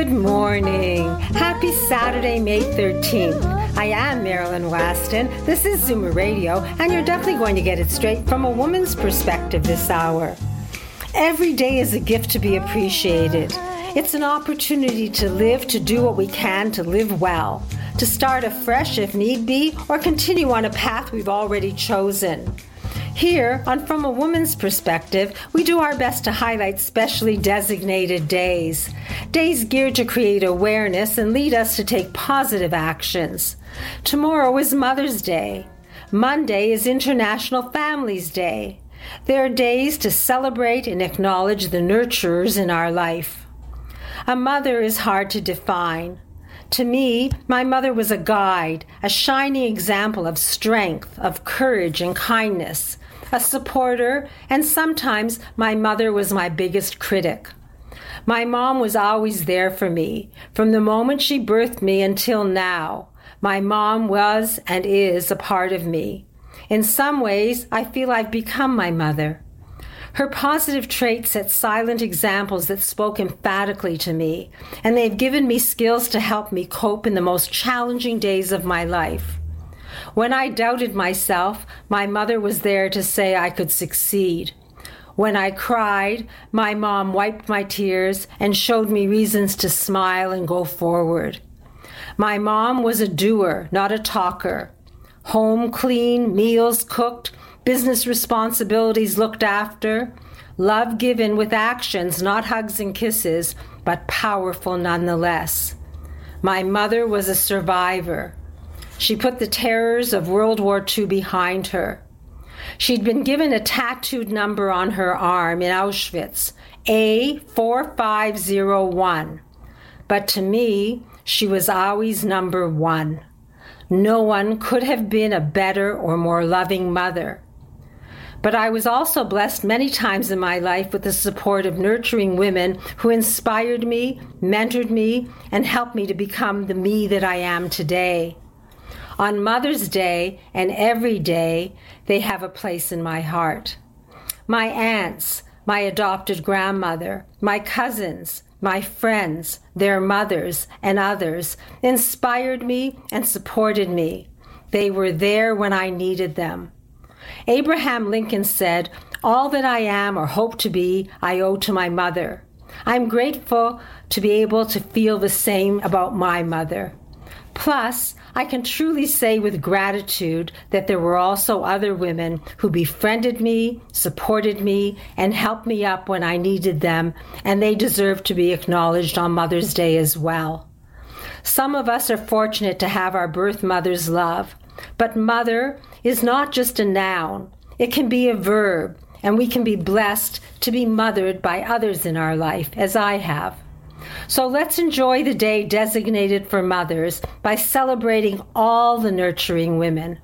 Good morning. Happy Saturday, May 13th. I am Marilyn Wetston. This is Zoomer Radio, and you're definitely going to get it straight from a woman's perspective this hour. Every day is a gift to be appreciated. It's an opportunity to live, to do what we can, to live well, to start afresh if need be, or continue on a path we've already chosen. Here, on From a Woman's Perspective, we do our best to highlight specially designated days. Days geared to create awareness and lead us to take positive actions. Tomorrow is Mother's Day. Monday is International Families Day. There are days to celebrate and acknowledge the nurturers in our life. A mother is hard to define. To me, my mother was a guide, a shining example of strength, of courage, and kindness, a supporter, and sometimes my mother was my biggest critic. My mom was always there for me, from the moment she birthed me until now. My mom was and is a part of me. In some ways, I feel I've become my mother. Her positive traits set silent examples that spoke emphatically to me, and they've given me skills to help me cope in the most challenging days of my life. When I doubted myself, my mother was there to say I could succeed. When I cried, my mom wiped my tears and showed me reasons to smile and go forward. My mom was a doer, not a talker. Home clean, meals cooked, business responsibilities looked after, love given with actions, not hugs and kisses, but powerful nonetheless. My mother was a survivor. She put the terrors of World War II behind her. She'd been given a tattooed number on her arm in Auschwitz, A4501. But to me, she was always number one. No one could have been a better or more loving mother. But I was also blessed many times in my life with the support of nurturing women who inspired me, mentored me, and helped me to become the me that I am today. On Mother's Day and every day, they have a place in my heart. My aunts, my adopted grandmother, my cousins, my friends, their mothers, and others inspired me and supported me. They were there when I needed them. Abraham Lincoln said, All that I am or hope to be, I owe to my mother. I'm grateful to be able to feel the same about my mother. Plus, I can truly say with gratitude that there were also other women who befriended me, supported me, and helped me up when I needed them, and they deserve to be acknowledged on Mother's Day as well. Some of us are fortunate to have our birth mother's love, but mother is not just a noun, it can be a verb, and we can be blessed to be mothered by others in our life, as I have. So let's enjoy the day designated for mothers by celebrating all the nurturing women,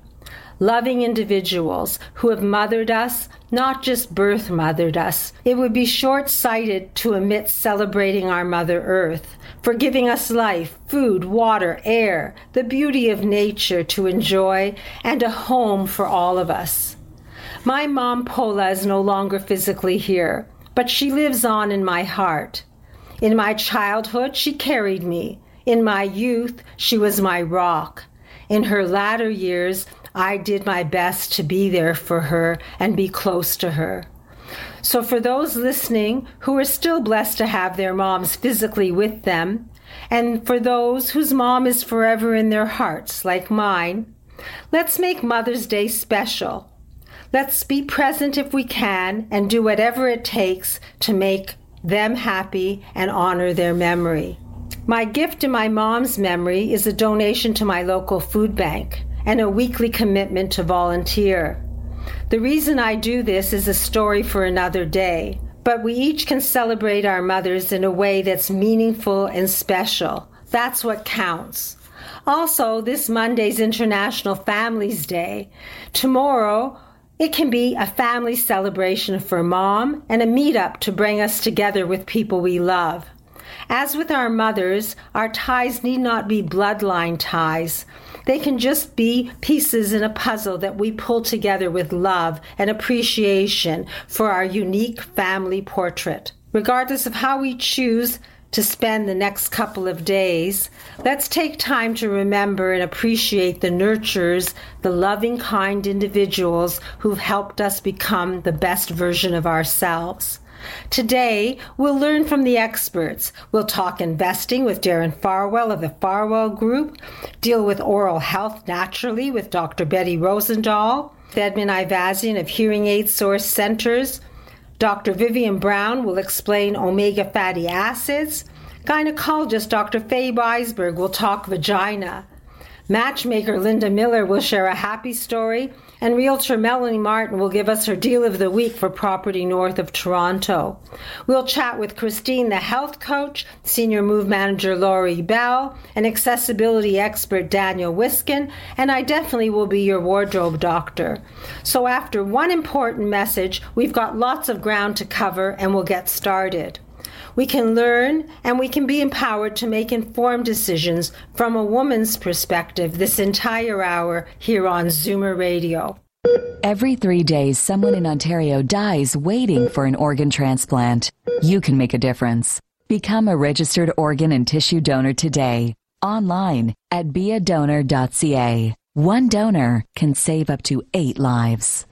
loving individuals who have mothered us, not just birth mothered us. It would be short sighted to omit celebrating our Mother Earth for giving us life, food, water, air, the beauty of nature to enjoy, and a home for all of us. My mom Pola is no longer physically here, but she lives on in my heart. In my childhood, she carried me. In my youth, she was my rock. In her latter years, I did my best to be there for her and be close to her. So, for those listening who are still blessed to have their moms physically with them, and for those whose mom is forever in their hearts, like mine, let's make Mother's Day special. Let's be present if we can and do whatever it takes to make them happy, and honor their memory. My gift in my mom's memory is a donation to my local food bank and a weekly commitment to volunteer. The reason I do this is a story for another day, but we each can celebrate our mothers in a way that's meaningful and special. That's what counts. Also, this Monday's International Families Day. Tomorrow, it can be a family celebration for mom and a meetup to bring us together with people we love. As with our mothers, our ties need not be bloodline ties. They can just be pieces in a puzzle that we pull together with love and appreciation for our unique family portrait. Regardless of how we choose to spend the next couple of days, let's take time to remember and appreciate the nurturers, the loving, kind individuals who've helped us become the best version of ourselves. Today, we'll learn from the experts. We'll talk investing with Darren Farwell of the Farwell Group, deal with oral health naturally with Dr. Betty Rozendaal, Edmond Ayvazyan of Hearing Aid Source Centers, Dr. Vivien Brown will explain omega fatty acids. Gynecologist Dr. Fay Weisberg will talk vagina. Matchmaker Linda Miller will share a happy story, and realtor Melanie Martyn will give us her deal of the week for property north of Toronto. We'll chat with Christine, the health coach, senior move manager Laurie Bell, and accessibility expert Daniel Wiskin, and I definitely will be your wardrobe doctor. So after one important message, we've got lots of ground to cover and we'll get started. We can learn and we can be empowered to make informed decisions from a woman's perspective this entire hour here on Zoomer Radio. Every three days, someone in Ontario dies waiting for an organ transplant. You can make a difference. Become a registered organ and tissue donor today. Online at beadonor.ca. One donor can save up to eight lives.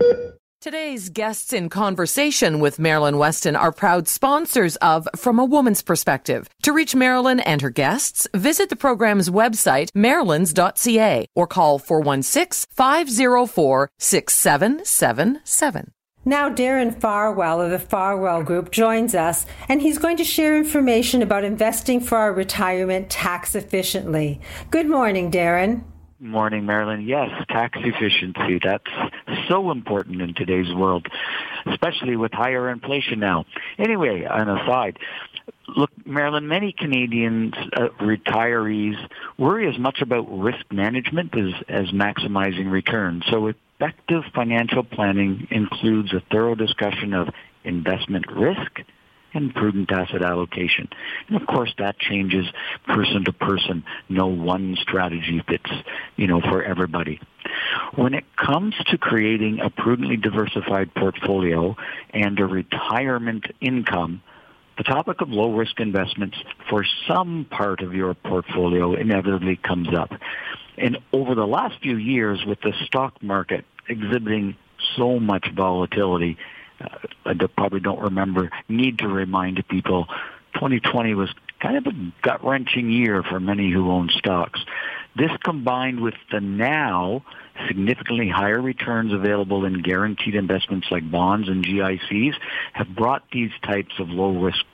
Today's guests in conversation with Marilyn Wetston are proud sponsors of From a Woman's Perspective. To reach Marilyn and her guests, visit the program's website, marilyns.ca, or call 416 504 6777. Now, Darren Farwell of the Farwell Group joins us, and he's going to share information about investing for our retirement tax efficiently. Good morning, Darren. Morning, Marilyn. Yes, tax efficiency. That's so important in today's world, especially with higher inflation now. Anyway, an aside, look, Marilyn, many Canadians, uh, retirees, worry as much about risk management as, as maximizing returns. So effective financial planning includes a thorough discussion of investment risk, and prudent asset allocation. And of course, that changes person to person. No one strategy fits, you know, for everybody. When it comes to creating a prudently diversified portfolio and a retirement income, the topic of low risk investments for some part of your portfolio inevitably comes up. And over the last few years with the stock market exhibiting so much volatility, uh, I probably don't remember, need to remind people 2020 was kind of a gut wrenching year for many who own stocks. This combined with the now significantly higher returns available in guaranteed investments like bonds and GICs have brought these types of low risk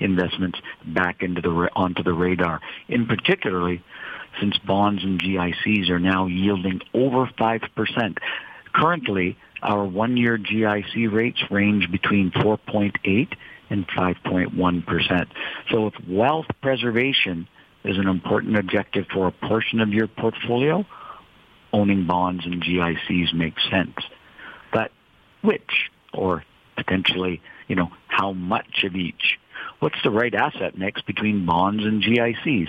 investments back into the onto the radar. In particularly, since bonds and GICs are now yielding over five percent. Currently, our one-year GIC rates range between 4.8 and 5.1%. So if wealth preservation is an important objective for a portion of your portfolio, owning bonds and GICs makes sense. But which, or potentially, you know, how much of each? What's the right asset mix between bonds and GICs?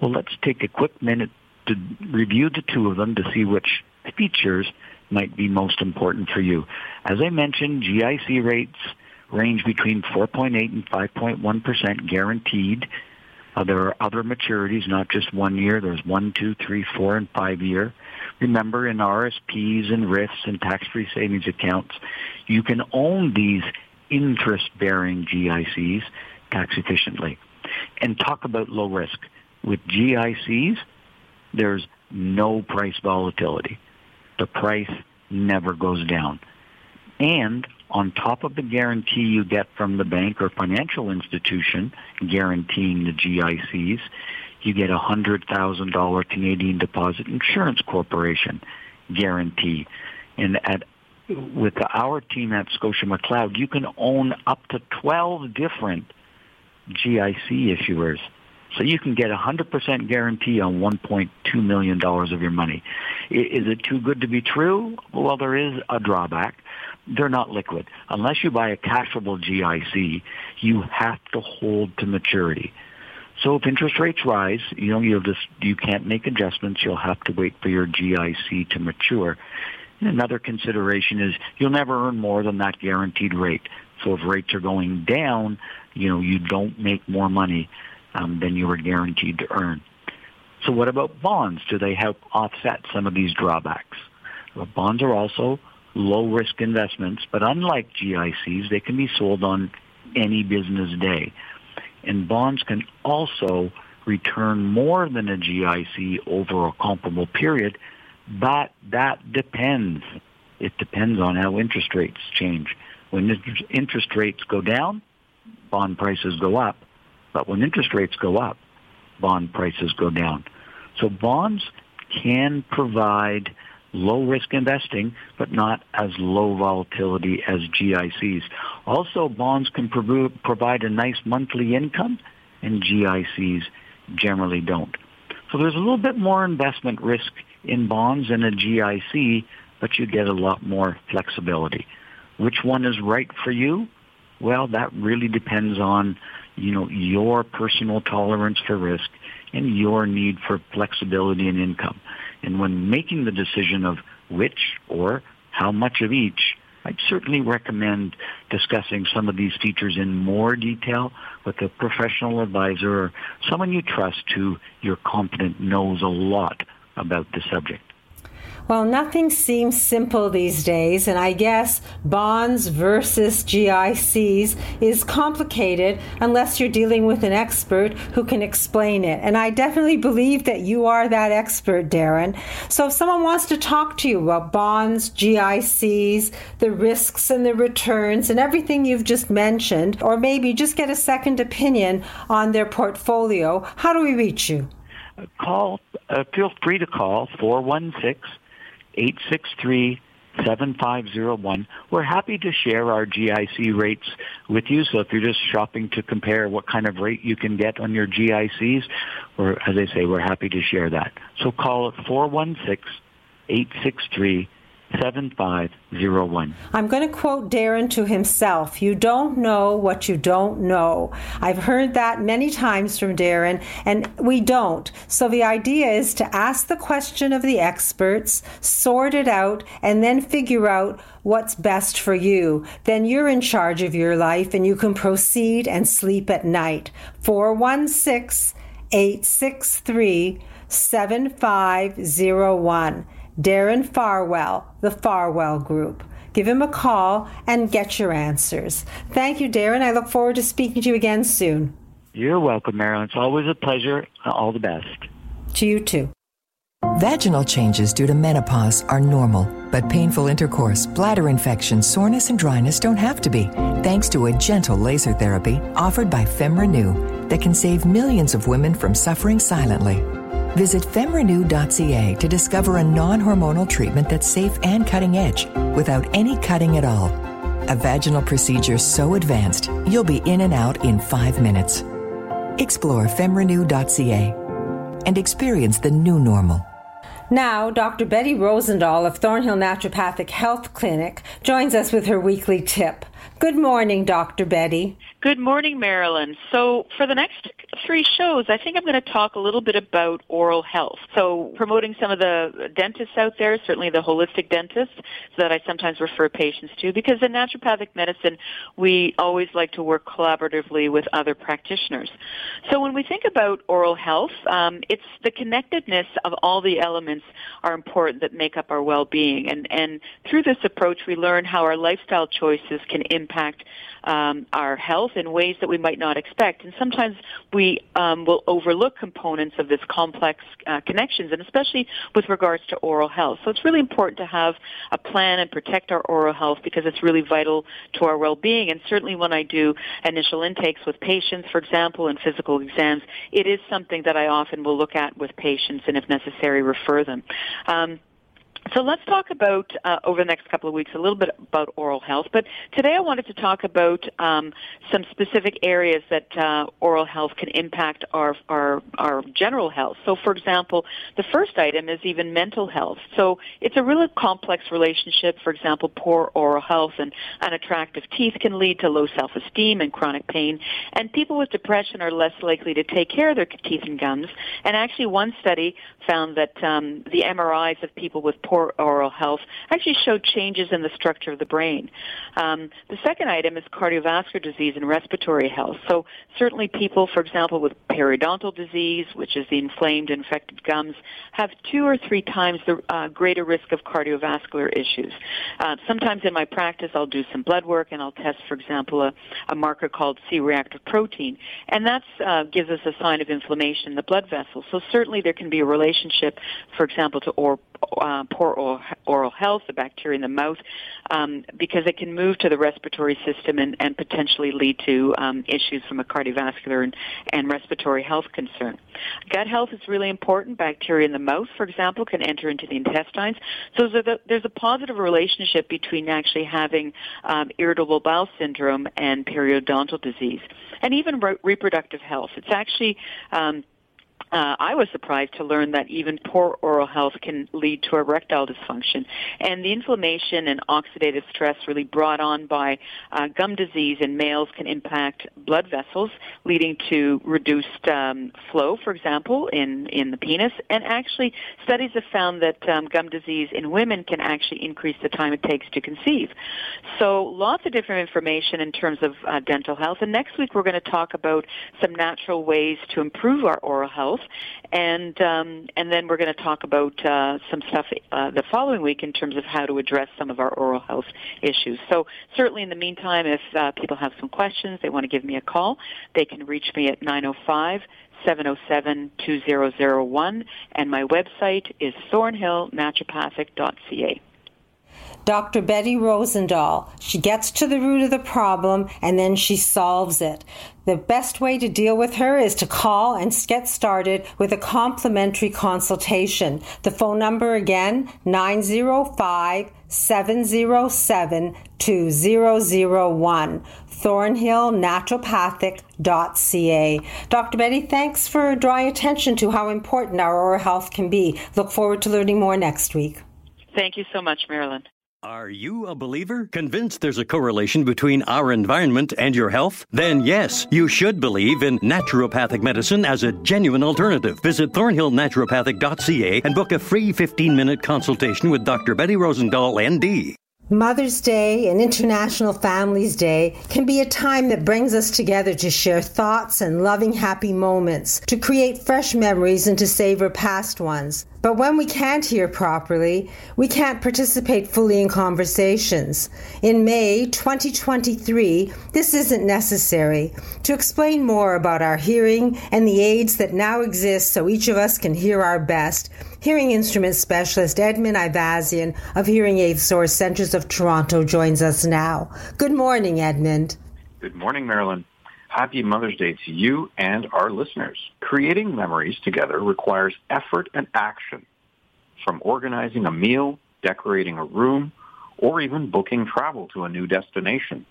Well, let's take a quick minute to review the two of them to see which features might be most important for you. As I mentioned, GIC rates range between 4.8 and 5.1% guaranteed. Uh, there are other maturities, not just one year. There's one, two, three, four, and five year. Remember, in RSPs and RIFs and tax-free savings accounts, you can own these interest-bearing GICs tax efficiently. And talk about low risk. With GICs, there's no price volatility the price never goes down. And on top of the guarantee you get from the bank or financial institution guaranteeing the GICs, you get a $100,000 Canadian Deposit Insurance Corporation guarantee. And at with our team at Scotia McLeod, you can own up to 12 different GIC issuers. So you can get a 100% guarantee on $1.2 million of your money. Is it too good to be true? Well, there is a drawback. They're not liquid. Unless you buy a cashable GIC, you have to hold to maturity. So if interest rates rise, you know, you'll just, you can't make adjustments. You'll have to wait for your GIC to mature. And another consideration is you'll never earn more than that guaranteed rate. So if rates are going down, you know, you don't make more money um, than you were guaranteed to earn. So what about bonds? Do they help offset some of these drawbacks? Well, bonds are also low risk investments, but unlike GICs, they can be sold on any business day. And bonds can also return more than a GIC over a comparable period, but that depends. It depends on how interest rates change. When interest rates go down, bond prices go up. But when interest rates go up, bond prices go down. So bonds can provide low risk investing, but not as low volatility as GICs. Also, bonds can prov- provide a nice monthly income, and GICs generally don't. So there's a little bit more investment risk in bonds than a GIC, but you get a lot more flexibility. Which one is right for you? Well, that really depends on, you know, your personal tolerance for risk and your need for flexibility and income. And when making the decision of which or how much of each, I'd certainly recommend discussing some of these features in more detail with a professional advisor or someone you trust who you're confident knows a lot about the subject. Well, nothing seems simple these days, and I guess bonds versus GICs is complicated unless you're dealing with an expert who can explain it. And I definitely believe that you are that expert, Darren. So if someone wants to talk to you about bonds, GICs, the risks and the returns, and everything you've just mentioned, or maybe just get a second opinion on their portfolio, how do we reach you? Call, uh, feel free to call 416- 863 7501. We're happy to share our GIC rates with you. So if you're just shopping to compare what kind of rate you can get on your GICs, or as I say, we're happy to share that. So call it 416 863 7501. I'm going to quote Darren to himself. You don't know what you don't know. I've heard that many times from Darren, and we don't. So the idea is to ask the question of the experts, sort it out, and then figure out what's best for you. Then you're in charge of your life and you can proceed and sleep at night. 416 863 7501. Darren Farwell, the Farwell Group. Give him a call and get your answers. Thank you, Darren. I look forward to speaking to you again soon. You're welcome, Marilyn. It's always a pleasure. All the best. To you too. Vaginal changes due to menopause are normal, but painful intercourse, bladder infection, soreness, and dryness don't have to be, thanks to a gentle laser therapy offered by FemRenew that can save millions of women from suffering silently. Visit femrenew.ca to discover a non hormonal treatment that's safe and cutting edge without any cutting at all. A vaginal procedure so advanced, you'll be in and out in five minutes. Explore femrenew.ca and experience the new normal. Now, Dr. Betty Rozendaal of Thornhill Naturopathic Health Clinic joins us with her weekly tip. Good morning, Dr. Betty. Good morning, Marilyn. So, for the next three shows, I think I'm going to talk a little bit about oral health. So, promoting some of the dentists out there, certainly the holistic dentists that I sometimes refer patients to, because in naturopathic medicine, we always like to work collaboratively with other practitioners. So, when we think about oral health, um, it's the connectedness of all the elements are important that make up our well-being. And, and through this approach, we learn how our lifestyle choices can impact um, our health in ways that we might not expect. And sometimes we um, will overlook components of this complex uh, connections, and especially with regards to oral health. So it's really important to have a plan and protect our oral health because it's really vital to our well-being. And certainly when I do initial intakes with patients, for example, and physical exams, it is something that I often will look at with patients and if necessary refer them. Um, So let's talk about uh, over the next couple of weeks a little bit about oral health. But today I wanted to talk about um, some specific areas that uh, oral health can impact our, our our general health. So, for example, the first item is even mental health. So it's a really complex relationship. For example, poor oral health and unattractive teeth can lead to low self-esteem and chronic pain. And people with depression are less likely to take care of their teeth and gums. And actually, one study found that um, the MRIs of people with poor oral health actually showed changes in the structure of the brain. Um, the second item is cardiovascular disease and respiratory health. So certainly people, for example, with periodontal disease, which is the inflamed, infected gums, have two or three times the uh, greater risk of cardiovascular issues. Uh, sometimes in my practice, I'll do some blood work and I'll test, for example, a, a marker called C-reactive protein, and that uh, gives us a sign of inflammation in the blood vessels. So certainly there can be a relationship, for example, to or, uh, poor oral, oral health, the bacteria in the mouth, um, because it can move to the respiratory system and, and potentially lead to um, issues from a cardiovascular and, and respiratory health concern. Gut health is really important. Bacteria in the mouth, for example, can enter into the intestines. So there's a, there's a positive relationship between actually having um, irritable bowel syndrome and periodontal disease, and even re- reproductive health. It's actually um, uh, I was surprised to learn that even poor oral health can lead to erectile dysfunction. And the inflammation and oxidative stress really brought on by uh, gum disease in males can impact blood vessels, leading to reduced um, flow, for example, in, in the penis. And actually, studies have found that um, gum disease in women can actually increase the time it takes to conceive. So lots of different information in terms of uh, dental health. And next week, we're going to talk about some natural ways to improve our oral health health, and um, and then we're going to talk about uh, some stuff uh, the following week in terms of how to address some of our oral health issues. So certainly in the meantime, if uh, people have some questions, they want to give me a call, they can reach me at 905 707 2001, and my website is thornhillnaturopathic.ca. Dr. Betty Rozendaal. She gets to the root of the problem and then she solves it. The best way to deal with her is to call and get started with a complimentary consultation. The phone number again, 905 707 2001 thornhillnaturopathic.ca. Dr. Betty, thanks for drawing attention to how important our oral health can be. Look forward to learning more next week. Thank you so much, Marilyn. Are you a believer? Convinced there's a correlation between our environment and your health? Then yes, you should believe in naturopathic medicine as a genuine alternative. Visit thornhillnaturopathic.ca and book a free 15 minute consultation with Dr. Betty Rozendaal, ND. Mother's Day and International Families Day can be a time that brings us together to share thoughts and loving, happy moments, to create fresh memories and to savor past ones. But when we can't hear properly, we can't participate fully in conversations. In May 2023, this isn't necessary. To explain more about our hearing and the aids that now exist so each of us can hear our best, hearing instrument specialist Edmond Ayvazyan of Hearing Aid Source Centers of Toronto joins us now. Good morning, Edmond. Good morning, Marilyn. Happy Mother's Day to you and our listeners. Creating memories together requires effort and action, from organizing a meal, decorating a room, or even booking travel to a new destination.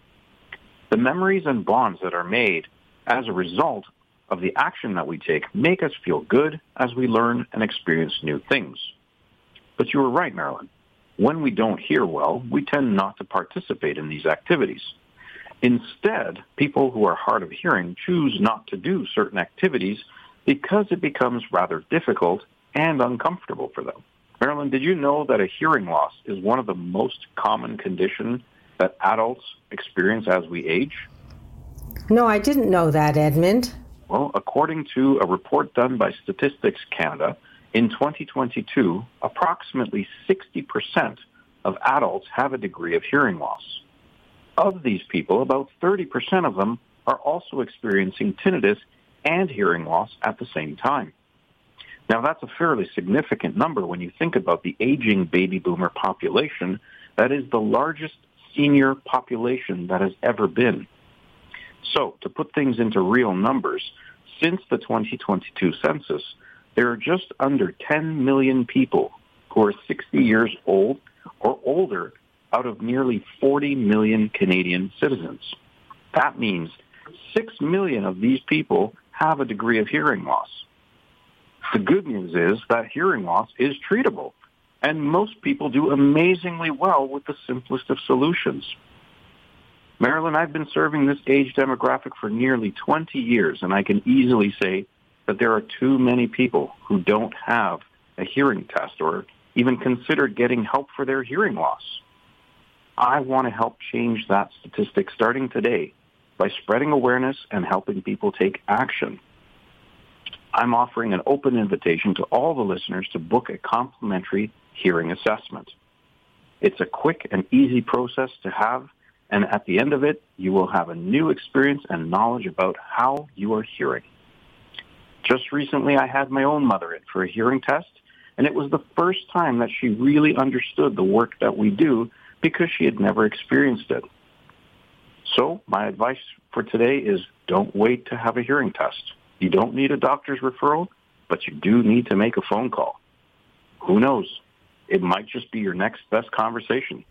The memories and bonds that are made as a result of the action that we take make us feel good as we learn and experience new things. But you were right, Marilyn. When we don't hear well, we tend not to participate in these activities. Instead, people who are hard of hearing choose not to do certain activities because it becomes rather difficult and uncomfortable for them. Marilyn, did you know that a hearing loss is one of the most common conditions that adults experience as we age? No, I didn't know that, Edmond. Well, according to a report done by Statistics Canada, in 2022, approximately 60% of adults have a degree of hearing loss. Of these people, about 30% of them are also experiencing tinnitus and hearing loss at the same time. Now that's a fairly significant number when you think about the aging baby boomer population that is the largest senior population that has ever been. So to put things into real numbers, since the 2022 census, there are just under 10 million people who are 60 years old or older out of nearly 40 million Canadian citizens. That means 6 million of these people have a degree of hearing loss. The good news is that hearing loss is treatable, and most people do amazingly well with the simplest of solutions. Marilyn, I've been serving this age demographic for nearly 20 years, and I can easily say that there are too many people who don't have a hearing test or even consider getting help for their hearing loss. I want to help change that statistic starting today by spreading awareness and helping people take action. I'm offering an open invitation to all the listeners to book a complimentary hearing assessment. It's a quick and easy process to have, and at the end of it, you will have a new experience and knowledge about how you are hearing. Just recently, I had my own mother in for a hearing test, and it was the first time that she really understood the work that we do because she had never experienced it. So my advice for today is don't wait to have a hearing test. You don't need a doctor's referral, but you do need to make a phone call. Who knows? It might just be your next best conversation.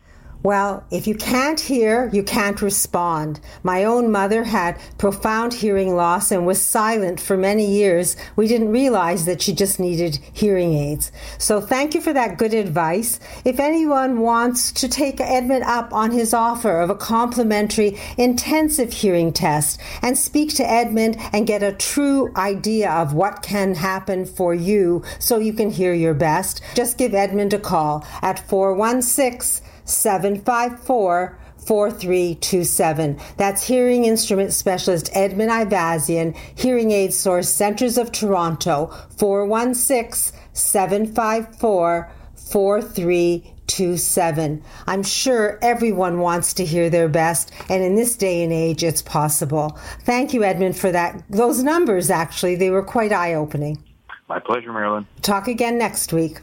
Well, if you can't hear, you can't respond. My own mother had profound hearing loss and was silent for many years. We didn't realize that she just needed hearing aids. So thank you for that good advice. If anyone wants to take Edmond up on his offer of a complimentary intensive hearing test and speak to Edmond and get a true idea of what can happen for you so you can hear your best, just give Edmond a call at 416 754 4327. That's hearing instrument specialist Edmond Ayvazyan, Hearing Aid Source Centers of Toronto, 416 754 4327. I'm sure everyone wants to hear their best, and in this day and age, it's possible. Thank you, Edmond, for that. Those numbers, actually, they were quite eye opening. My pleasure, Marilyn. Talk again next week.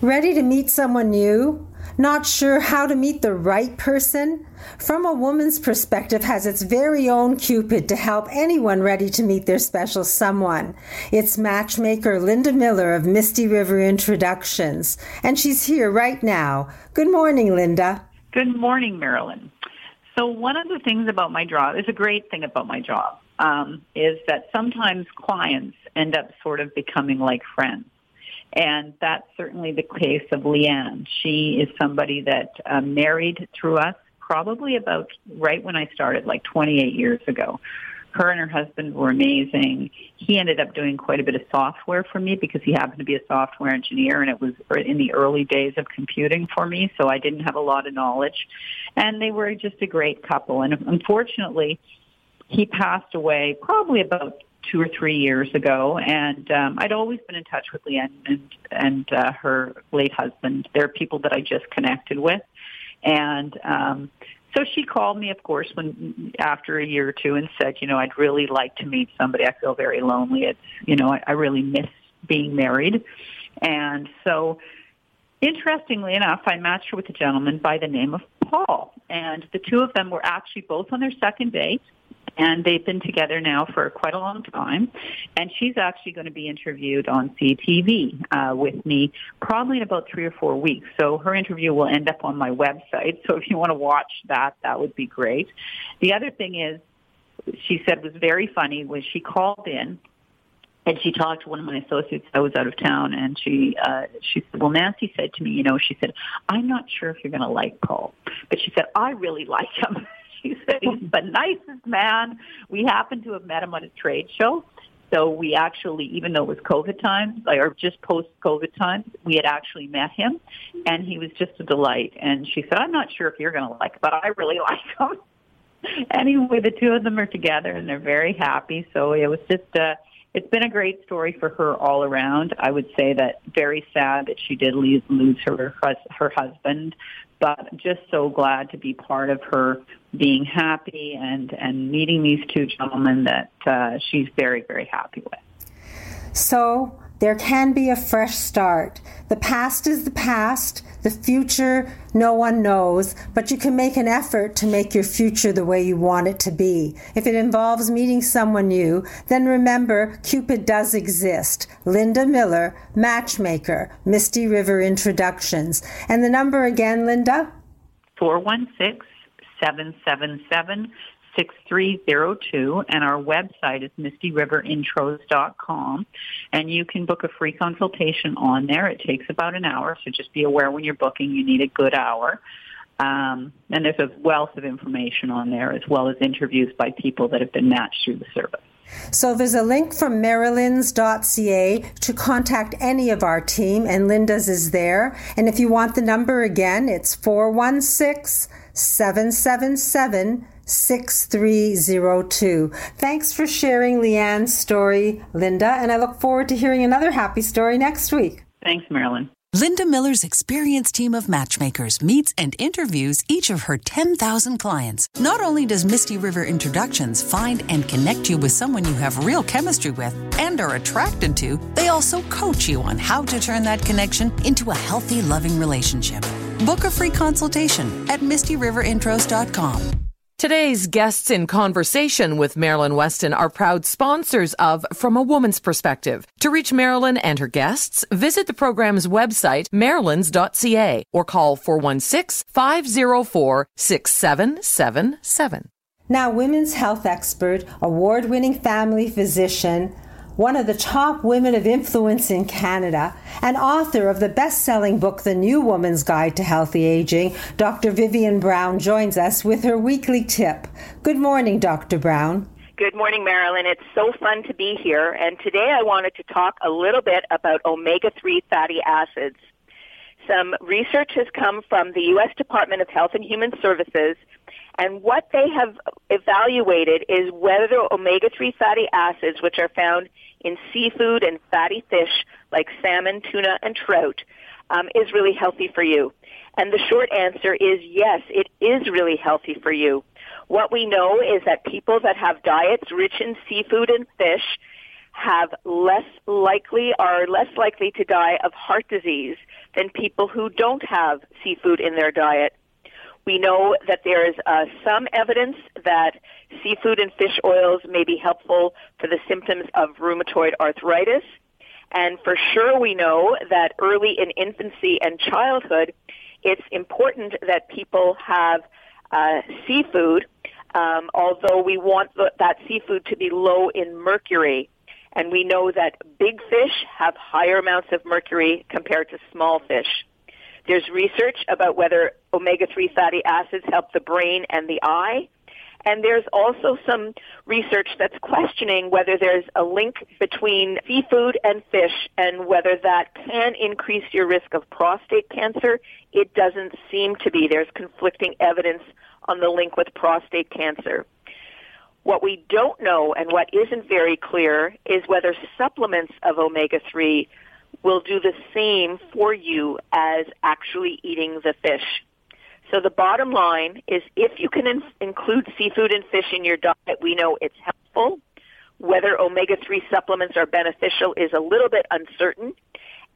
Ready to meet someone new? Not sure how to meet the right person? From a woman's perspective has its very own Cupid to help anyone ready to meet their special someone. It's matchmaker Linda Miller of Misty River Introductions, and she's here right now. Good morning, Linda. Good morning, Marilyn. So one of the things about my job is a great thing about my job um, is that sometimes clients end up sort of becoming like friends. And that's certainly the case of Leanne. She is somebody that uh, married through us probably about right when I started, like 28 years ago. Her and her husband were amazing. He ended up doing quite a bit of software for me because he happened to be a software engineer and it was in the early days of computing for me, so I didn't have a lot of knowledge. And they were just a great couple. And unfortunately, he passed away probably about two or three years ago, and um, I'd always been in touch with Leanne and and uh, her late husband. They're people that I just connected with, and um, so she called me, of course, when after a year or two, and said, you know, I'd really like to meet somebody. I feel very lonely. It's you know, I, I really miss being married, and so. Interestingly enough, I matched her with a gentleman by the name of Paul, and the two of them were actually both on their second date and they've been together now for quite a long time. And she's actually going to be interviewed on CTV uh, with me probably in about three or four weeks. So her interview will end up on my website. So if you want to watch that, that would be great. The other thing is, she said was very funny was she called in and she talked to one of my associates. I was out of town, and she uh, she said, "Well, Nancy said to me, you know, she said, I'm not sure if you're going to like Paul, but she said I really like him." Said he's the nicest man. We happened to have met him at a trade show. So we actually, even though it was COVID times, or just post-COVID times, we had actually met him, and he was just a delight. And she said, "I'm not sure if you're going to like, but I really like him." anyway, the two of them are together, and they're very happy. So it was just a, it's been a great story for her all around. I would say that very sad that she did lose, lose her her husband, but just so glad to be part of her being happy and and meeting these two gentlemen that uh, she's very very happy with. So there can be a fresh start. The past is the past. The future, no one knows, but you can make an effort to make your future the way you want it to be. If it involves meeting someone new, then remember Cupid does exist. Linda Miller, matchmaker, Misty River Introductions. And the number again, Linda? 416 777 6302 and our website is mistyriverinTros.com and you can book a free consultation on there. It takes about an hour, so just be aware when you're booking you need a good hour. Um, and there's a wealth of information on there as well as interviews by people that have been matched through the service. So there's a link from marilyns.ca to contact any of our team, and Linda's is there. And if you want the number again, it's 416 777 6302. Thanks for sharing Leanne's story, Linda, and I look forward to hearing another happy story next week. Thanks, Marilyn. Linda Miller's experienced team of matchmakers meets and interviews each of her 10,000 clients. Not only does Misty River Introductions find and connect you with someone you have real chemistry with and are attracted to, they also coach you on how to turn that connection into a healthy, loving relationship. Book a free consultation at MistyRiverIntros.com. Today's guests in conversation with Marilyn Wetston are proud sponsors of From a Woman's Perspective. To reach Marilyn and her guests, visit the program's website, marilyns.ca, or call 416 504 6777. Now, women's health expert, award winning family physician, one of the top women of influence in Canada, and author of the best selling book, The New Woman's Guide to Healthy Aging, Dr. Vivien Brown joins us with her weekly tip. Good morning, Dr. Brown. Good morning, Marilyn. It's so fun to be here. And today I wanted to talk a little bit about omega 3 fatty acids. Some research has come from the U.S. Department of Health and Human Services, and what they have evaluated is whether omega 3 fatty acids, which are found in seafood and fatty fish like salmon, tuna, and trout um, is really healthy for you? And the short answer is yes, it is really healthy for you. What we know is that people that have diets rich in seafood and fish have less likely are less likely to die of heart disease than people who don't have seafood in their diet. We know that there is uh, some evidence that seafood and fish oils may be helpful for the symptoms of rheumatoid arthritis. And for sure we know that early in infancy and childhood, it's important that people have uh, seafood, um, although we want the, that seafood to be low in mercury. And we know that big fish have higher amounts of mercury compared to small fish. There's research about whether omega-3 fatty acids help the brain and the eye. And there's also some research that's questioning whether there's a link between seafood and fish and whether that can increase your risk of prostate cancer. It doesn't seem to be. There's conflicting evidence on the link with prostate cancer. What we don't know and what isn't very clear is whether supplements of omega-3 will do the same for you as actually eating the fish. So the bottom line is if you can in- include seafood and fish in your diet, we know it's helpful. Whether omega-3 supplements are beneficial is a little bit uncertain.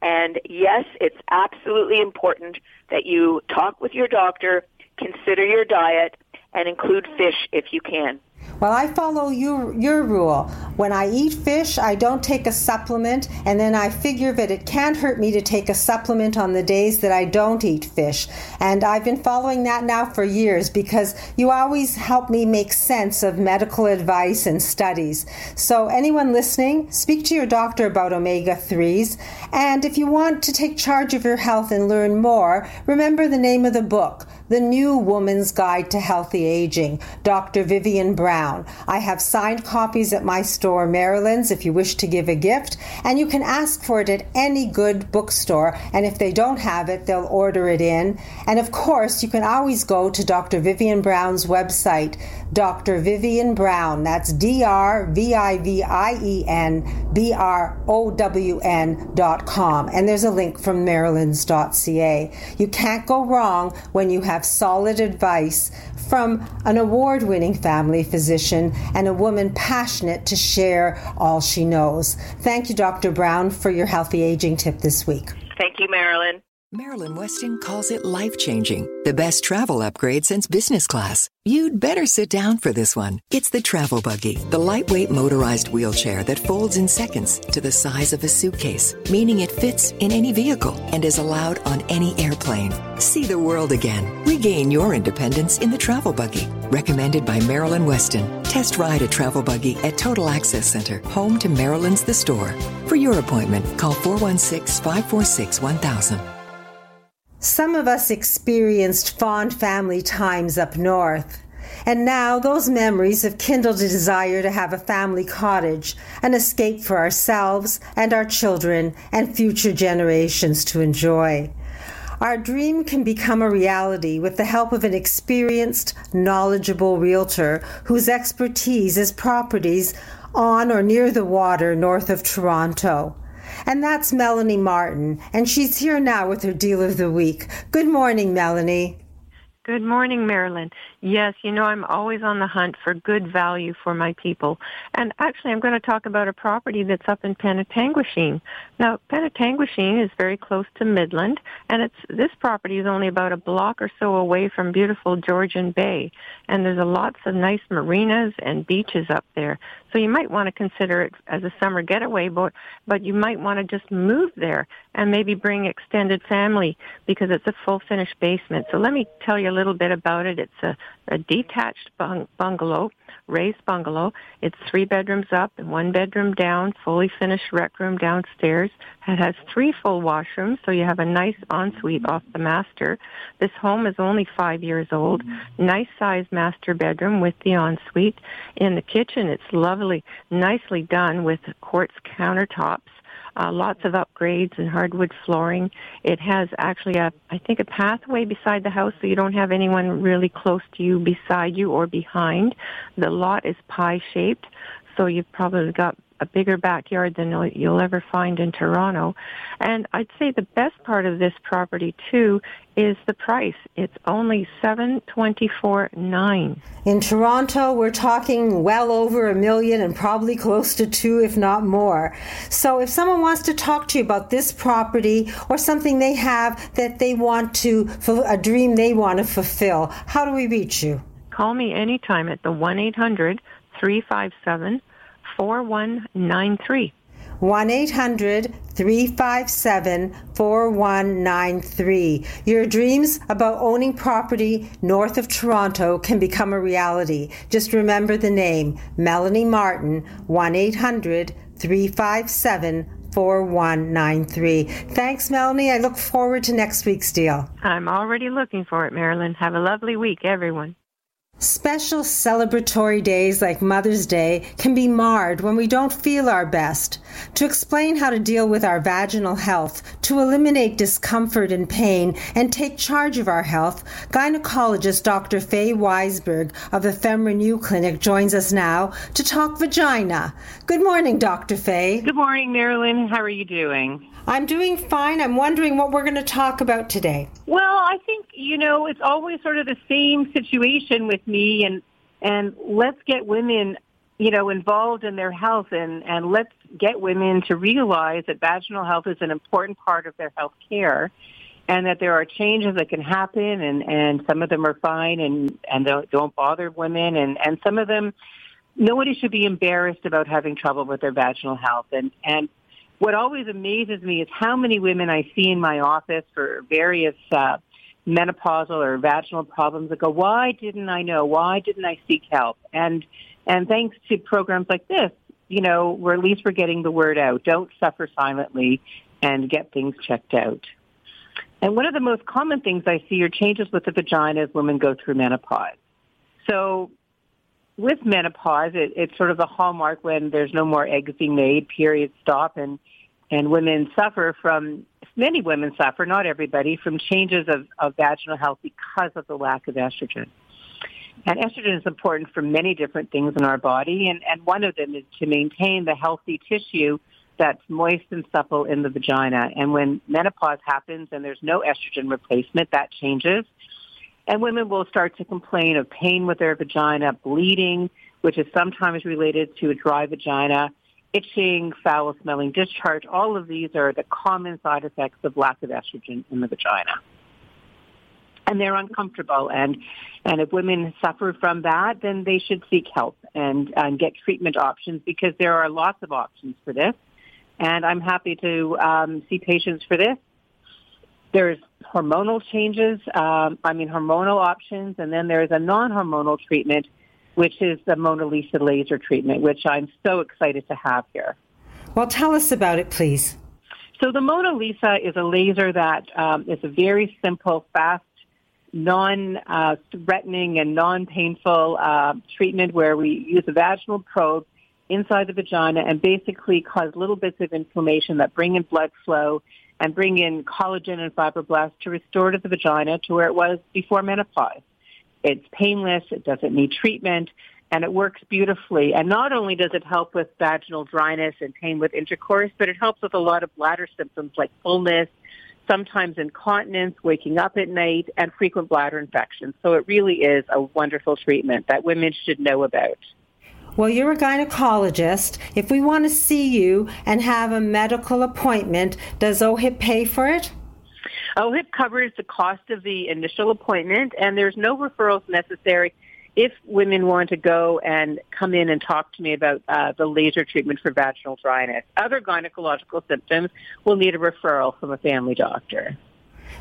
And yes, it's absolutely important that you talk with your doctor, consider your diet, and include fish if you can. Well, I follow your, your rule. When I eat fish, I don't take a supplement, and then I figure that it can't hurt me to take a supplement on the days that I don't eat fish. And I've been following that now for years because you always help me make sense of medical advice and studies. So, anyone listening, speak to your doctor about omega 3s. And if you want to take charge of your health and learn more, remember the name of the book The New Woman's Guide to Healthy Aging, Dr. Vivien Brown. I have signed copies at my store, Marilyn's, if you wish to give a gift, and you can ask for it at any good bookstore. And if they don't have it, they'll order it in. And of course, you can always go to Dr. Vivien Brown's website, Dr. Vivien Brown. That's D R V I V I E N B R O W N dot com. And there's a link from marilyns.ca. You can't go wrong when you have have solid advice from an award winning family physician and a woman passionate to share all she knows. Thank you, Dr. Brown, for your healthy aging tip this week. Thank you, Marilyn. Marilyn Wetston calls it life changing. The best travel upgrade since business class. You'd better sit down for this one. It's the Travel Buggy, the lightweight motorized wheelchair that folds in seconds to the size of a suitcase, meaning it fits in any vehicle and is allowed on any airplane. See the world again. Regain your independence in the Travel Buggy. Recommended by Marilyn Wetston. Test ride a Travel Buggy at Total Access Center, home to Marilyn's The Store. For your appointment, call 416 546 1000. Some of us experienced fond family times up north. And now those memories have kindled a desire to have a family cottage, an escape for ourselves and our children and future generations to enjoy. Our dream can become a reality with the help of an experienced, knowledgeable realtor whose expertise is properties on or near the water north of Toronto. And that's Melanie Martyn, and she's here now with her deal of the week. Good morning, Melanie. Good morning, Marilyn. Yes, you know, I'm always on the hunt for good value for my people. And actually, I'm going to talk about a property that's up in Penetanguishene. Now, Penetanguishene is very close to Midland, and it's this property is only about a block or so away from beautiful Georgian Bay. And there's a lots of nice marinas and beaches up there. So you might want to consider it as a summer getaway, but, but you might want to just move there and maybe bring extended family because it's a full finished basement. So let me tell you a little bit about it. It's a, a detached bung- bungalow, raised bungalow. It's three bedrooms up and one bedroom down, fully finished rec room downstairs. It has three full washrooms, so you have a nice ensuite off the master. This home is only five years old. Nice sized master bedroom with the ensuite. In the kitchen, it's lovely, nicely done with quartz countertops uh, lots of upgrades and hardwood flooring. It has actually a, I think, a pathway beside the house, so you don't have anyone really close to you, beside you, or behind. The lot is pie shaped, so you've probably got a bigger backyard than you'll, you'll ever find in Toronto. And I'd say the best part of this property too is the price. It's only seven twenty four nine. In Toronto, we're talking well over a million and probably close to two, if not more. So, if someone wants to talk to you about this property or something they have that they want to, a dream they want to fulfill, how do we reach you? Call me anytime at the one eight hundred three five seven 4193. 1 800 357 4193. Your dreams about owning property north of Toronto can become a reality. Just remember the name Melanie Martyn, 1 800 357 4193. Thanks, Melanie. I look forward to next week's deal. I'm already looking for it, Marilyn. Have a lovely week, everyone. Special celebratory days like Mother's Day can be marred when we don't feel our best. To explain how to deal with our vaginal health, to eliminate discomfort and pain, and take charge of our health, gynecologist Dr. Fay Weisberg of the FemRenew Clinic joins us now to talk vagina. Good morning, Dr. Fay. Good morning, Marilyn. How are you doing? I'm doing fine. I'm wondering what we're going to talk about today. Well, I think, you know, it's always sort of the same situation with me and and let's get women, you know, involved in their health and and let's get women to realize that vaginal health is an important part of their health care and that there are changes that can happen and and some of them are fine and and don't, don't bother women and and some of them nobody should be embarrassed about having trouble with their vaginal health. And and what always amazes me is how many women I see in my office for various uh, menopausal or vaginal problems that go, why didn't I know? Why didn't I seek help? And and thanks to programs like this, you know, we're at least we're getting the word out. Don't suffer silently and get things checked out. And one of the most common things I see are changes with the vagina as women go through menopause. So with menopause, it, it's sort of the hallmark when there's no more eggs being made, periods stop, and and women suffer from many women suffer, not everybody, from changes of, of vaginal health because of the lack of estrogen. And estrogen is important for many different things in our body, and, and one of them is to maintain the healthy tissue that's moist and supple in the vagina. And when menopause happens and there's no estrogen replacement, that changes. And women will start to complain of pain with their vagina, bleeding, which is sometimes related to a dry vagina, itching, foul smelling discharge. All of these are the common side effects of lack of estrogen in the vagina. And they're uncomfortable. And, and if women suffer from that, then they should seek help and, and get treatment options because there are lots of options for this. And I'm happy to um, see patients for this. There's hormonal changes, um, I mean hormonal options, and then there's a non-hormonal treatment which is the Mona Lisa laser treatment, which I'm so excited to have here. Well, tell us about it, please. So the Mona Lisa is a laser that um, is a very simple, fast, non-threatening and non-painful uh, treatment where we use a vaginal probe inside the vagina and basically cause little bits of inflammation that bring in blood flow and bring in collagen and fibroblasts to restore to the vagina to where it was before menopause. It's painless. It doesn't need treatment and it works beautifully. And not only does it help with vaginal dryness and pain with intercourse, but it helps with a lot of bladder symptoms like fullness, sometimes incontinence, waking up at night, and frequent bladder infections. So it really is a wonderful treatment that women should know about. Well, you're a gynecologist. If we want to see you and have a medical appointment, does OHIP pay for it? OHIP covers the cost of the initial appointment, and there's no referrals necessary if women want to go and come in and talk to me about uh, the laser treatment for vaginal dryness. Other gynecological symptoms will need a referral from a family doctor.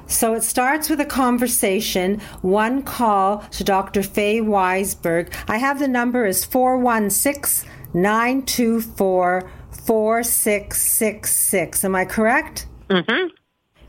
So it starts with a conversation, one call to Dr. Fay Weisberg. I have the number is 416 924 4666. Am I correct? Mm-hmm.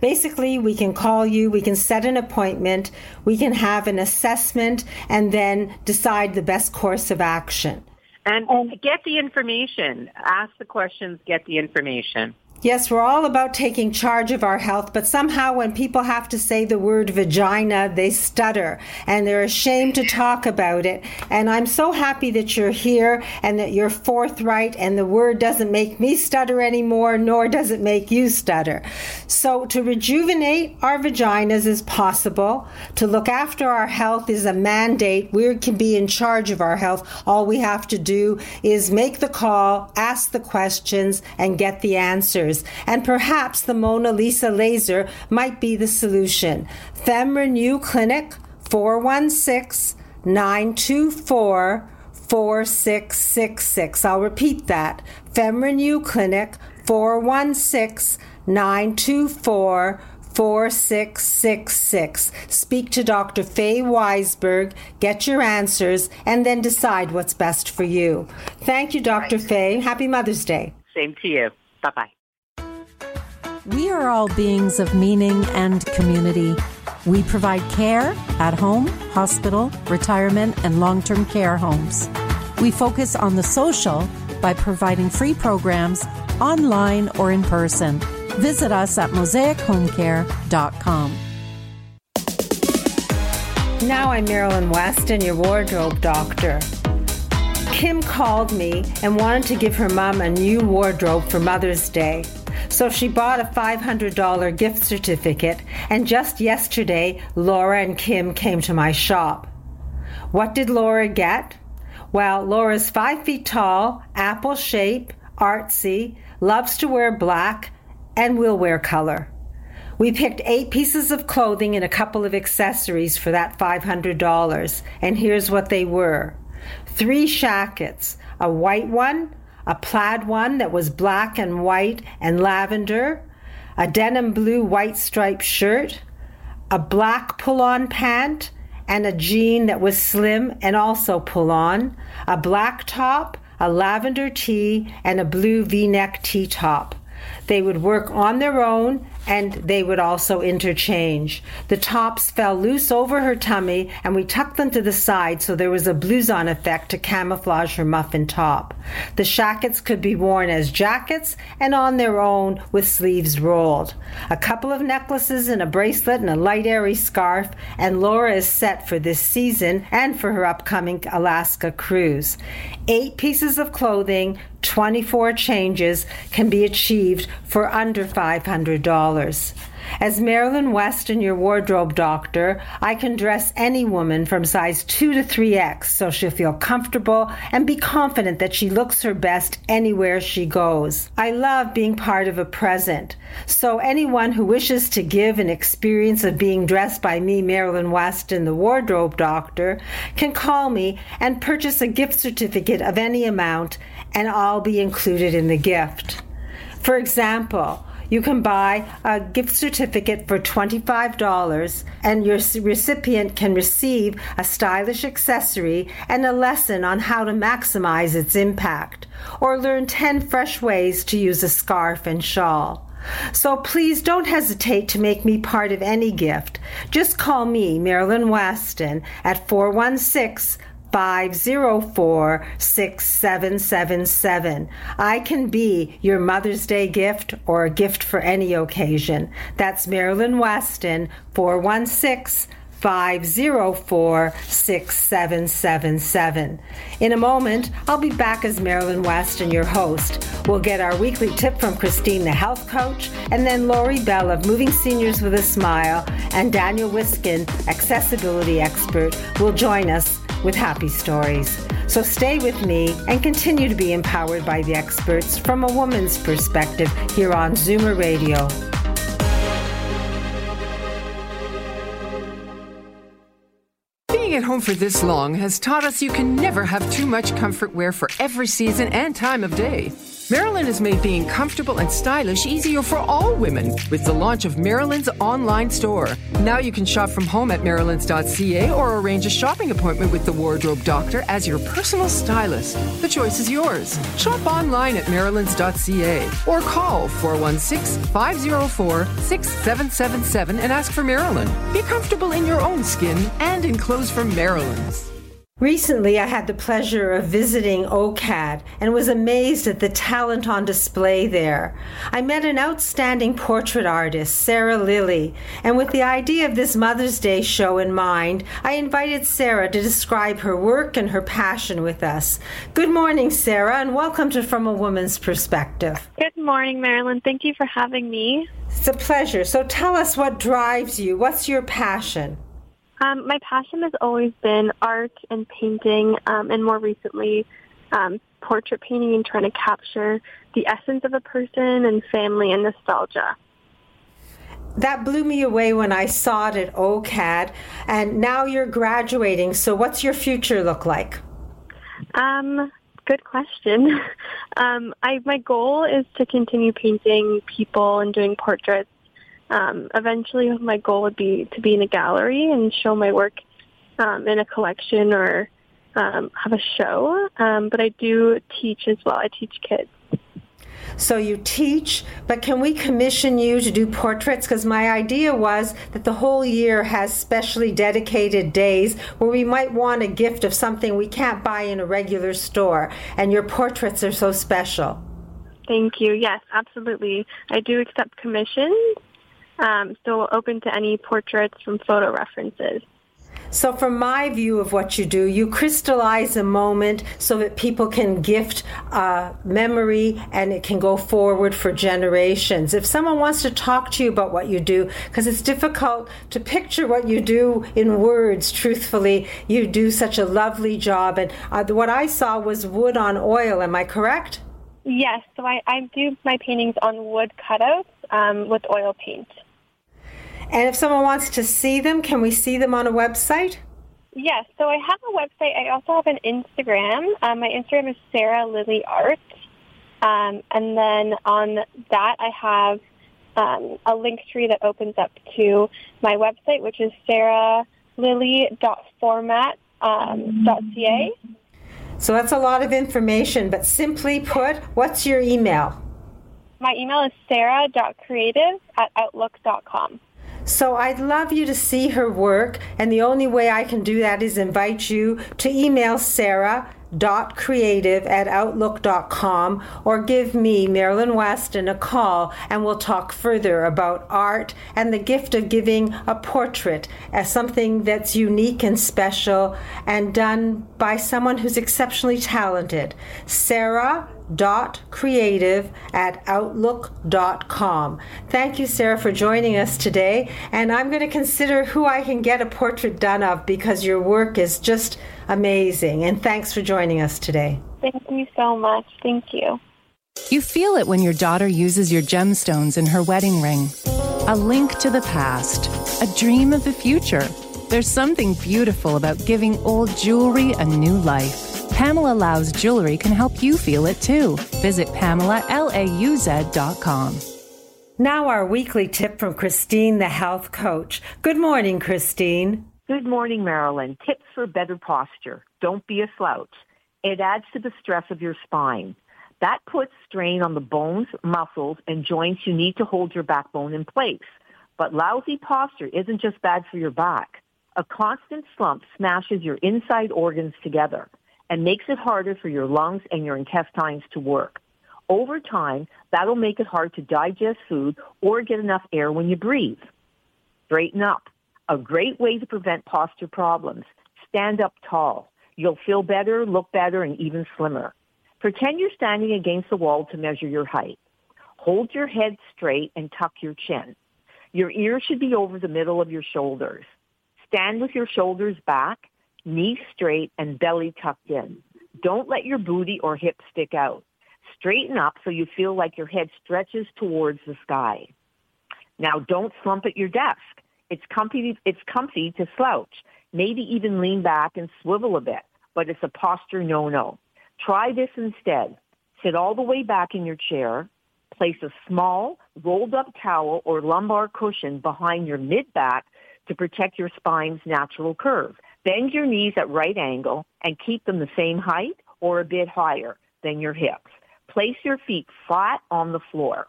Basically, we can call you, we can set an appointment, we can have an assessment, and then decide the best course of action. And get the information. Ask the questions, get the information. Yes, we're all about taking charge of our health, but somehow when people have to say the word vagina, they stutter and they're ashamed to talk about it. And I'm so happy that you're here and that you're forthright and the word doesn't make me stutter anymore, nor does it make you stutter. So to rejuvenate our vaginas is possible. To look after our health is a mandate. We can be in charge of our health. All we have to do is make the call, ask the questions, and get the answers and perhaps the Mona Lisa laser might be the solution. FemRenew Clinic 416 924 4666. I'll repeat that. FemRenew Clinic 416 924 4666. Speak to Dr. Fay Weisberg, get your answers, and then decide what's best for you. Thank you, Dr. Right. Fay. Happy Mother's Day. Same to you. Bye bye. We are all beings of meaning and community. We provide care at home, hospital, retirement, and long term care homes. We focus on the social by providing free programs online or in person. Visit us at mosaichomecare.com. Now I'm Marilyn Wetston, your wardrobe doctor. Kim called me and wanted to give her mom a new wardrobe for Mother's Day. So she bought a $500 gift certificate, and just yesterday, Laura and Kim came to my shop. What did Laura get? Well, Laura's five feet tall, apple shape, artsy, loves to wear black, and will wear color. We picked eight pieces of clothing and a couple of accessories for that $500, and here's what they were three shackets, a white one, a plaid one that was black and white and lavender, a denim blue white striped shirt, a black pull on pant, and a jean that was slim and also pull on, a black top, a lavender tee, and a blue v neck tee top. They would work on their own and they would also interchange. The tops fell loose over her tummy, and we tucked them to the side so there was a blouson effect to camouflage her muffin top. The shackets could be worn as jackets and on their own with sleeves rolled. A couple of necklaces and a bracelet and a light airy scarf, and Laura is set for this season and for her upcoming Alaska cruise. Eight pieces of clothing, 24 changes can be achieved for under $500. As Marilyn Wetston, your wardrobe doctor, I can dress any woman from size 2 to 3X so she'll feel comfortable and be confident that she looks her best anywhere she goes. I love being part of a present, so anyone who wishes to give an experience of being dressed by me, Marilyn Wetston, the wardrobe doctor, can call me and purchase a gift certificate of any amount, and I'll be included in the gift. For example, you can buy a gift certificate for $25 and your recipient can receive a stylish accessory and a lesson on how to maximize its impact, or learn 10 fresh ways to use a scarf and shawl. So please don't hesitate to make me part of any gift. Just call me, Marilyn Wetston, at 416 504 6777. I can be your Mother's Day gift or a gift for any occasion. That's Marilyn Wetston, 416 504 6777. In a moment, I'll be back as Marilyn Wetston, your host. We'll get our weekly tip from Christine, the health coach, and then Laurie Bell of Moving Seniors with a Smile, and Daniel Wiskin, accessibility expert, will join us with happy stories. So stay with me and continue to be empowered by the experts from a woman's perspective here on Zoomer Radio. Being at home for this long has taught us you can never have too much comfort wear for every season and time of day. Marilyn has made being comfortable and stylish easier for all women with the launch of Marilyn's online store. Now you can shop from home at marilyns.ca or arrange a shopping appointment with the wardrobe doctor as your personal stylist. The choice is yours. Shop online at marilyns.ca or call 416 504 6777 and ask for Marilyn. Be comfortable in your own skin and in clothes from Marilyn's. Recently, I had the pleasure of visiting OCAD and was amazed at the talent on display there. I met an outstanding portrait artist, Sarah Lilly, and with the idea of this Mother's Day show in mind, I invited Sarah to describe her work and her passion with us. Good morning, Sarah, and welcome to From a Woman's Perspective. Good morning, Marilyn. Thank you for having me. It's a pleasure. So tell us what drives you. What's your passion? Um, my passion has always been art and painting, um, and more recently, um, portrait painting and trying to capture the essence of a person and family and nostalgia. That blew me away when I saw it at OCAD, and now you're graduating. So, what's your future look like? Um, good question. um, I my goal is to continue painting people and doing portraits um, eventually my goal would be to be in a gallery and show my work um, in a collection or um, have a show. Um, but I do teach as well. I teach kids. So you teach, but can we commission you to do portraits? Because my idea was that the whole year has specially dedicated days where we might want a gift of something we can't buy in a regular store, and your portraits are so special. Thank you. Yes, absolutely. I do accept commissions um, still open to any portraits from photo references. So, from my view of what you do, you crystallize a moment so that people can gift a memory and it can go forward for generations. If someone wants to talk to you about what you do, because it's difficult to picture what you do in words, truthfully, you do such a lovely job. And uh, what I saw was wood on oil. Am I correct? Yes. So, I, I do my paintings on wood cutouts um, with oil paint. And if someone wants to see them, can we see them on a website? Yes. So I have a website. I also have an Instagram. Um, my Instagram is Sarah Lilly Art. Um, and then on that, I have um, a link tree that opens up to my website, which is sarahlilly.format.ca. So that's a lot of information, but simply put, what's your email? My email is sarah.creative at outlook.com. So I'd love you to see her work, and the only way I can do that is invite you to email Sarah dot creative at outlook.com or give me marilyn wetston a call and we'll talk further about art and the gift of giving a portrait as something that's unique and special and done by someone who's exceptionally talented. Sarah sarah.creative at outlook.com. Thank you, Sarah, for joining us today. And I'm going to consider who I can get a portrait done of because your work is just amazing. And thanks for joining us today. Thank you so much. Thank you. You feel it when your daughter uses your gemstones in her wedding ring. A link to the past, a dream of the future. There's something beautiful about giving old jewelry a new life. Pamela Lauz Jewelry can help you feel it too. Visit PamelaLauz.com. Now, our weekly tip from Christine, the health coach. Good morning, Christine. Good morning, Marilyn. Tips for better posture. Don't be a slouch. It adds to the stress of your spine. That puts strain on the bones, muscles, and joints you need to hold your backbone in place. But lousy posture isn't just bad for your back. A constant slump smashes your inside organs together and makes it harder for your lungs and your intestines to work. Over time, that'll make it hard to digest food or get enough air when you breathe. Straighten up. A great way to prevent posture problems. Stand up tall. You'll feel better, look better, and even slimmer. Pretend you're standing against the wall to measure your height. Hold your head straight and tuck your chin. Your ears should be over the middle of your shoulders. Stand with your shoulders back, knees straight, and belly tucked in. Don't let your booty or hips stick out. Straighten up so you feel like your head stretches towards the sky. Now don't slump at your desk. It's comfy, it's comfy to slouch. Maybe even lean back and swivel a bit, but it's a posture no-no. Try this instead. Sit all the way back in your chair. Place a small rolled up towel or lumbar cushion behind your mid back to protect your spine's natural curve. Bend your knees at right angle and keep them the same height or a bit higher than your hips. Place your feet flat on the floor.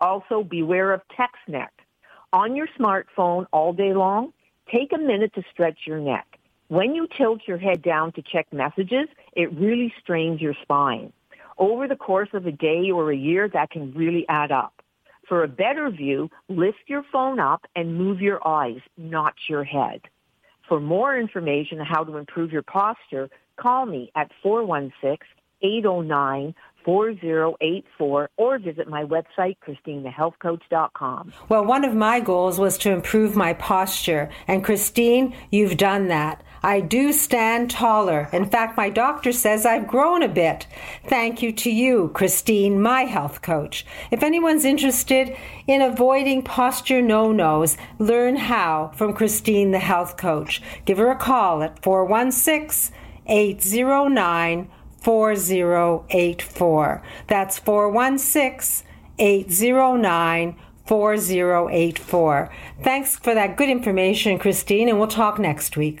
Also, beware of text neck. On your smartphone all day long, take a minute to stretch your neck. When you tilt your head down to check messages, it really strains your spine. Over the course of a day or a year, that can really add up. For a better view, lift your phone up and move your eyes, not your head. For more information on how to improve your posture, call me at 416-809 4084 or visit my website, ChristineTheHealthCoach.com. Well, one of my goals was to improve my posture. And Christine, you've done that. I do stand taller. In fact, my doctor says I've grown a bit. Thank you to you, Christine, my health coach. If anyone's interested in avoiding posture no nos, learn how from Christine, the health coach. Give her a call at 416 809 4084. That's 416 809 4084. Thanks for that good information, Christine, and we'll talk next week.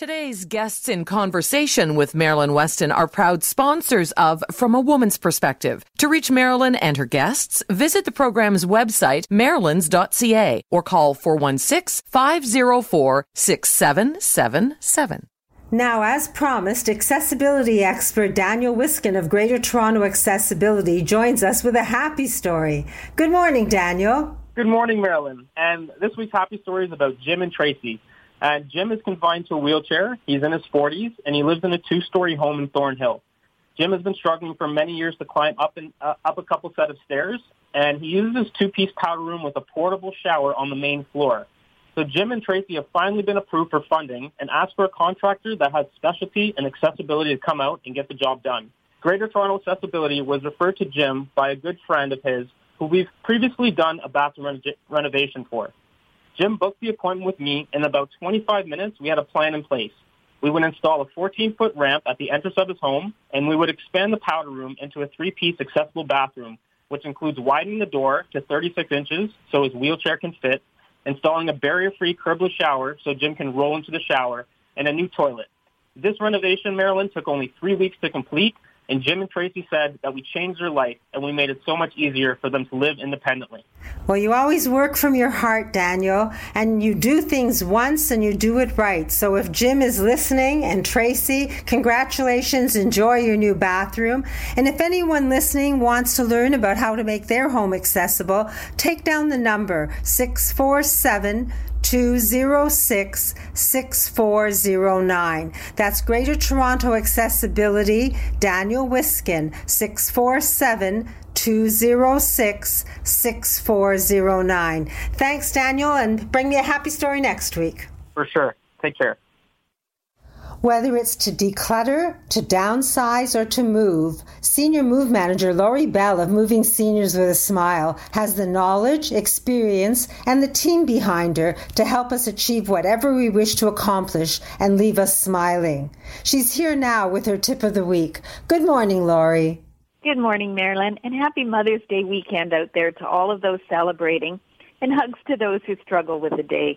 Today's guests in conversation with Marilyn Wetston are proud sponsors of From a Woman's Perspective. To reach Marilyn and her guests, visit the program's website, marilyns.ca, or call 416 504 6777. Now, as promised, accessibility expert Daniel Wiskin of Greater Toronto Accessibility joins us with a happy story. Good morning, Daniel. Good morning, Marilyn. And this week's happy story is about Jim and Tracy. And Jim is confined to a wheelchair. He's in his 40s, and he lives in a two-story home in Thornhill. Jim has been struggling for many years to climb up and uh, up a couple set of stairs, and he uses his two-piece powder room with a portable shower on the main floor. So Jim and Tracy have finally been approved for funding and asked for a contractor that has specialty and accessibility to come out and get the job done. Greater Toronto Accessibility was referred to Jim by a good friend of his who we've previously done a bathroom renovation for. Jim booked the appointment with me. In about 25 minutes, we had a plan in place. We would install a 14-foot ramp at the entrance of his home, and we would expand the powder room into a three-piece accessible bathroom, which includes widening the door to 36 inches so his wheelchair can fit, installing a barrier-free curbless shower so Jim can roll into the shower, and a new toilet. This renovation, Marilyn, took only three weeks to complete, And Jim and Tracy said that we changed their life and we made it so much easier for them to live independently. Well, you always work from your heart, Daniel, and you do things once and you do it right. So if Jim is listening and Tracy, congratulations, enjoy your new bathroom. And if anyone listening wants to learn about how to make their home accessible, take down the number 647 206 6409. That's Greater Toronto Accessibility, Daniel Wiskin, 647 206 6409. Thanks, Daniel, and bring me a happy story next week. For sure. Take care. Whether it's to declutter, to downsize, or to move, Senior Move Manager Laurie Bell of Moving Seniors with a Smile has the knowledge, experience, and the team behind her to help us achieve whatever we wish to accomplish and leave us smiling. She's here now with her tip of the week. Good morning, Laurie. Good morning, Marilyn, and happy Mother's Day weekend out there to all of those celebrating, and hugs to those who struggle with the day.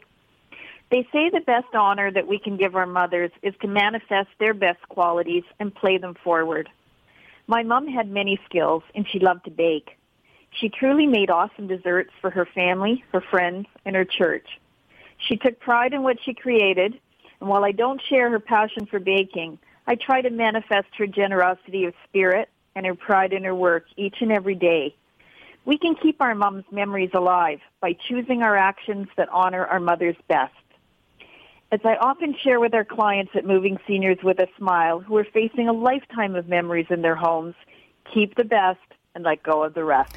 They say the best honor that we can give our mothers is to manifest their best qualities and play them forward. My mom had many skills and she loved to bake. She truly made awesome desserts for her family, her friends, and her church. She took pride in what she created, and while I don't share her passion for baking, I try to manifest her generosity of spirit and her pride in her work each and every day. We can keep our mom's memories alive by choosing our actions that honor our mother's best. As I often share with our clients at Moving Seniors with a Smile who are facing a lifetime of memories in their homes, keep the best and let go of the rest.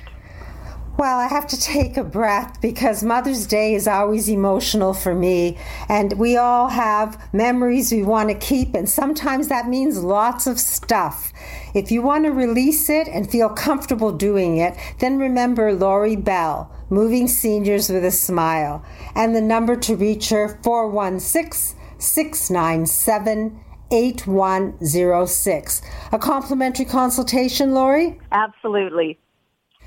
Well, I have to take a breath because Mother's Day is always emotional for me. And we all have memories we want to keep, and sometimes that means lots of stuff. If you want to release it and feel comfortable doing it, then remember Laurie Bell, Moving Seniors with a Smile, and the number to reach her 416 697 8106. A complimentary consultation, Laurie? Absolutely.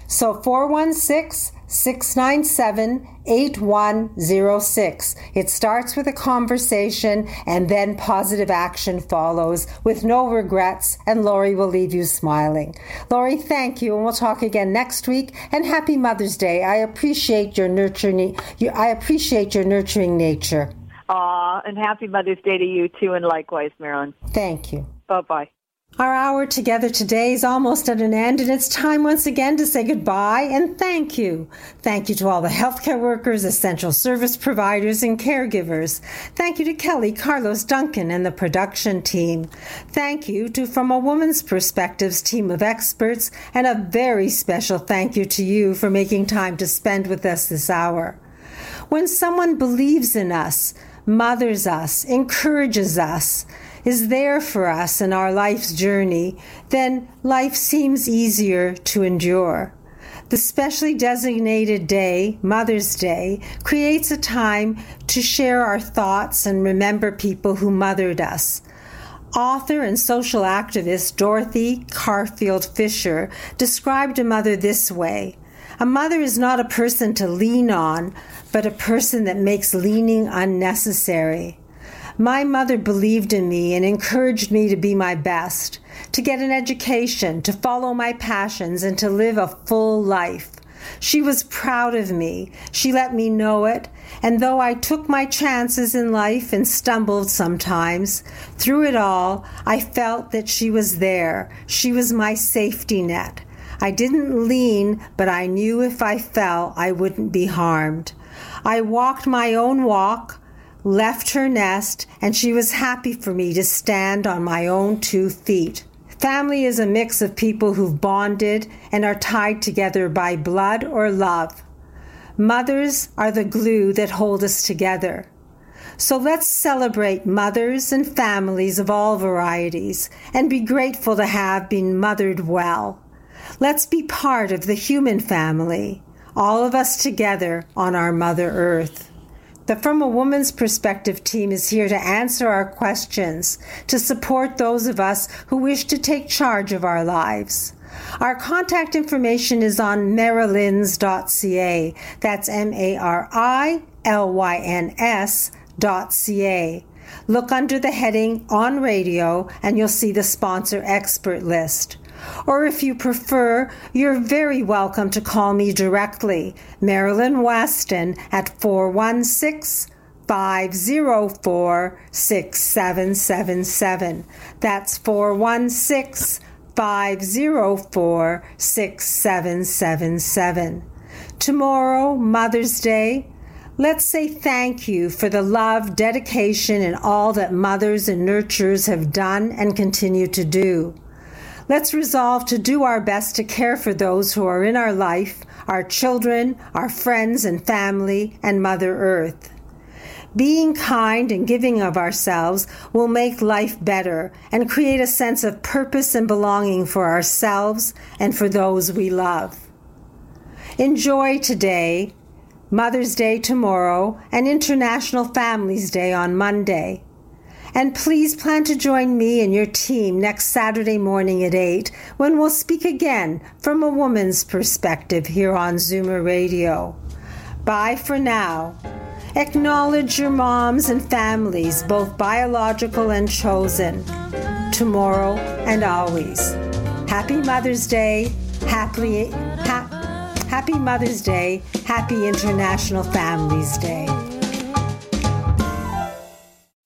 So 416 697 8106. It starts with a conversation and then positive action follows with no regrets, and Laurie will leave you smiling. Laurie, thank you, and we'll talk again next week. And happy Mother's Day. I appreciate your nurturing. I appreciate your nurturing nature. Aw, and happy Mother's Day to you too, and likewise, Marilyn. Thank you. Bye bye. Our hour together today is almost at an end, and it's time once again to say goodbye and thank you. Thank you to all the healthcare workers, essential service providers, and caregivers. Thank you to Kelly, Carlos, Duncan, and the production team. Thank you to From a Woman's Perspectives team of experts, and a very special thank you to you for making time to spend with us this hour. When someone believes in us, mothers us, encourages us, is there for us in our life's journey, then life seems easier to endure. The specially designated day, Mother's Day, creates a time to share our thoughts and remember people who mothered us. Author and social activist Dorothy Canfield Fisher described a mother this way A mother is not a person to lean on, but a person that makes leaning unnecessary. My mother believed in me and encouraged me to be my best, to get an education, to follow my passions, and to live a full life. She was proud of me. She let me know it. And though I took my chances in life and stumbled sometimes, through it all, I felt that she was there. She was my safety net. I didn't lean, but I knew if I fell, I wouldn't be harmed. I walked my own walk left her nest, and she was happy for me to stand on my own two feet. Family is a mix of people who've bonded and are tied together by blood or love. Mothers are the glue that hold us together. So let's celebrate mothers and families of all varieties and be grateful to have been mothered well. Let's be part of the human family, all of us together on our Mother Earth. The From a Woman's Perspective team is here to answer our questions, to support those of us who wish to take charge of our lives. Our contact information is on marilyns.ca. That's M A R I L Y N S.ca. Look under the heading On Radio and you'll see the sponsor expert list. Or if you prefer, you're very welcome to call me directly, Marilyn Wetston, at 416 504 6777. That's 416 504 6777. Tomorrow, Mother's Day, let's say thank you for the love, dedication, and all that mothers and nurturers have done and continue to do. Let's resolve to do our best to care for those who are in our life, our children, our friends and family, and Mother Earth. Being kind and giving of ourselves will make life better and create a sense of purpose and belonging for ourselves and for those we love. Enjoy today, Mother's Day tomorrow, and International Families Day on Monday. And please plan to join me and your team next Saturday morning at 8 when we'll speak again from a woman's perspective here on Zoomer Radio. Bye for now. Acknowledge your moms and families, both biological and chosen, tomorrow and always. Happy Mother's Day. Happy, ha- happy Mother's Day. Happy International Families Day.